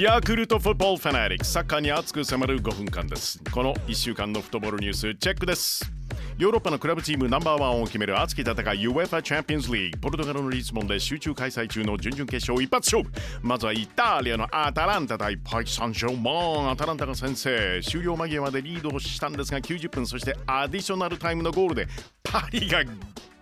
ヤクルトフットボールファナリックサッカーに熱く迫る5分間です。この1週間のフットボールニュースチェックです。ヨーロッパのクラブチームナンバーワンを決める熱き戦い UEFA チャンピオンズリーグポルトガルのリスボンで集中開催中の準々決勝一発勝負。まずはイタリアのアタランタ対パリ・サンジョーマン。アタランタが先制。終了間際までリードをしたんですが90分そしてアディショナルタイムのゴールでパリが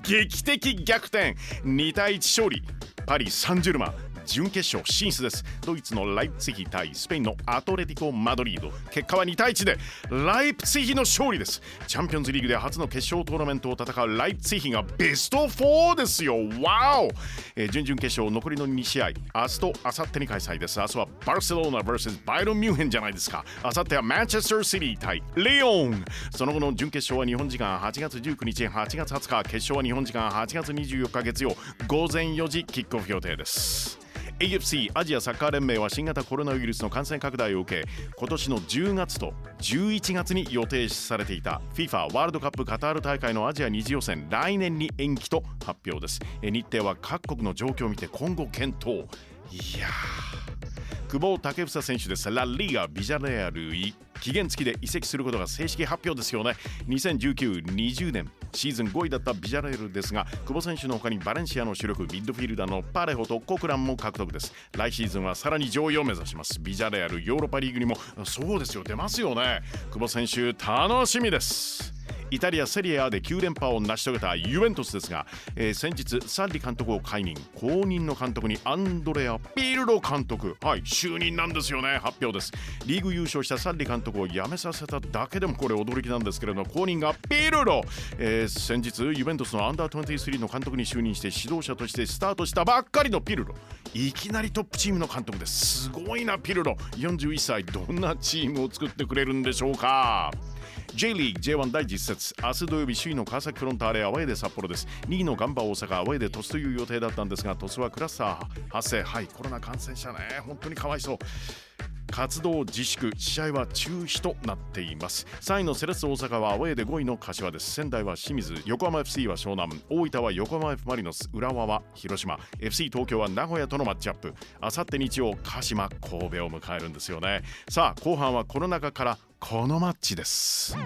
劇的逆転。2対1勝利。パリ・サンジェルマン準決勝進出です。ドイツのライプツィヒ対スペインのアトレティコ・マドリード。結果は2対1でライプツィヒの勝利です。チャンピオンズリーグで初の決勝トーナメントを戦うライプツィヒがベスト4ですよ。ワオ、えー、準々決勝残りの2試合明日と明後日に開催です。明日はバルセロナ vs バイロン・ミュンヘンじゃないですか。明後日はマンチェスター・シティ対レオン。その後の準決勝は日本時間8月19日8月20日決勝は日本時間8月24日月曜午前4時キックオフ予定です。AFC アジアサッカー連盟は新型コロナウイルスの感染拡大を受け今年の10月と11月に予定されていた FIFA ワールドカップカタール大会のアジア二次予選来年に延期と発表です。日程は各国の状況を見て今後検討。いや久保建英選手です。ラ・リーガビジャレアル期限付きで移籍することが正式発表ですよね。2019-20年。シーズン5位だったビジャレールですが久保選手の他にバレンシアの主力ミッドフィルダーのパレホとコクランも獲得です。来シーズンはさらに上位を目指します。ビジャレアルヨーロッパリーグにもそうですよ出ますよね。久保選手楽しみです。イタリア・セリアで9連覇を成し遂げたユベントスですが、えー、先日サッリ監督を解任。後任の監督にアンドレア・ピルロ監督。はい就任なんですよね。発表です。リーグ優勝したサッリ監督を辞めさせただけでもこれ驚きなんですけれども後任がピルロ、えー、先日ユベントスのアンダー23の監督に就任して指導者としてスタートしたばっかりのピルロいきなりトップチームの監督です。すごいなピルロ41歳どんなチームを作ってくれるんでしょうか。J リーグ J1 第実節。明日土曜日首位の川崎フロンターレアウェーで札幌です。2位のガンバ大阪アウェーで鳥栖という予定だったんですが鳥栖はクラスター発生。はいコロナ感染者ね。本当にかわいそう。活動自粛。試合は中止となっています。3位のセレッソ大阪はアウェーで5位の柏です。仙台は清水横浜 FC は湘南。大分は横浜 F マリノス浦和は広島。FC 東京は名古屋とのマッチアップ。あさって日曜鹿島神戸を迎えるんですよね。さあ後半はこの中からこのマッチです。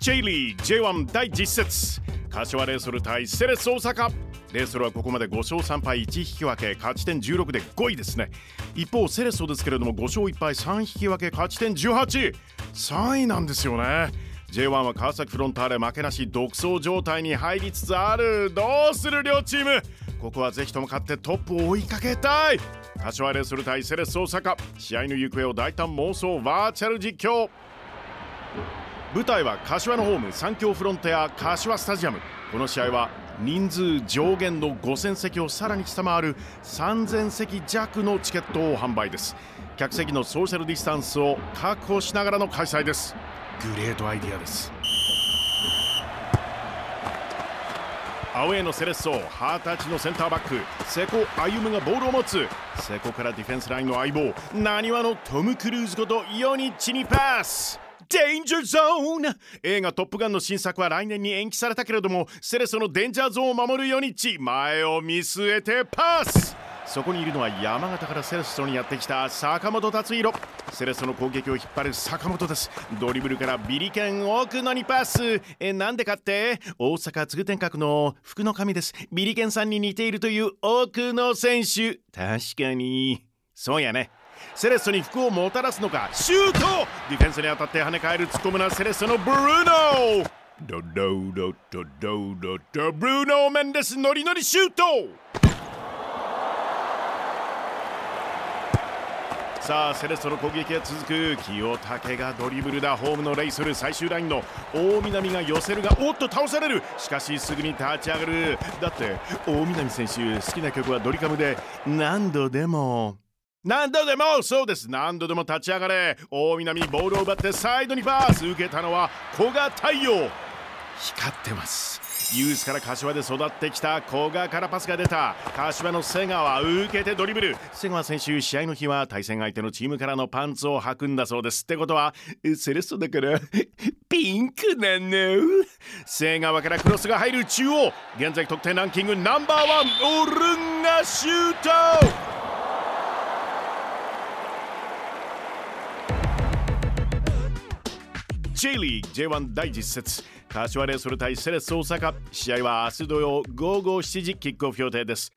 J リー J1 第実節。柏レイソル対セレッソ大阪。レイソルはここまで5勝3敗1引き分け勝ち点16で5位ですね。一方セレッソですけれども5勝1敗3引き分け勝ち点183位なんですよね。J1 は川崎フロンターレ負けなし独走状態に入りつつある。どうする両チーム。ここはぜひとも勝ってトップを追いかけたい。柏レイソル対セレッソ大阪。試合の行方を大胆妄想バーチャル実況。舞台は柏のホーム三強フロンテア柏スタジアム。この試合は人数上限の5000席をさらに下回る3000席弱のチケットを販売です。客席のソーシャルディスタンスを確保しながらの開催です。グレートアイディアです。アウェーのセレッソ二十歳のセンターバック。瀬古歩夢がボールを持つ。瀬古からディフェンスラインの相棒。なにわのトム・クルーズことヨニッチにパス。デンジャーゾーン映画「トップガン」の新作は来年に延期されたけれどもセレッソのデンジャーゾーンを守るヨニッチ前を見据えてパス。そこにいるのは山形からセレッソにやってきた坂本達弘セレッソの攻撃を引っ張る坂本です。ドリブルからビリケン奥野にパス。えなんでかって？大阪津具天閣の福の神です。ビリケンさんに似ているという奥野選手。確かに。そうやね。セレッソに服をもたらすのか。シュート！ディフェンスに当たって跳ね返る突っ込むなセレッソのブルーノドドドドドドド。ブルーノーメンデスノリノリシュート！さあセレッソの攻撃が続く清武がドリブルだホームのレイソル最終ラインの大南が寄せるがおっと倒される。しかしすぐに立ち上がる。だって大南選手好きな曲はドリカムで何度でも。何度でも。そうです。何度でも立ち上がれ。大南ボールを奪ってサイドにパス。受けたのは古賀太陽。光ってます。ユースから柏で育ってきた古賀からパスが出た。柏の瀬川受けてドリブル。瀬川選手試合の日は対戦相手のチームからのパンツを履くんだそうです。ってことはセレッソだからピンクなの。瀬川からクロスが入る中央。現在得点ランキングナンバーワンオルンガシュート。ジェイリーグ J1 第10節。柏レイソル対セレッソ大阪。試合は明日土曜午後7時キックオフ予定です。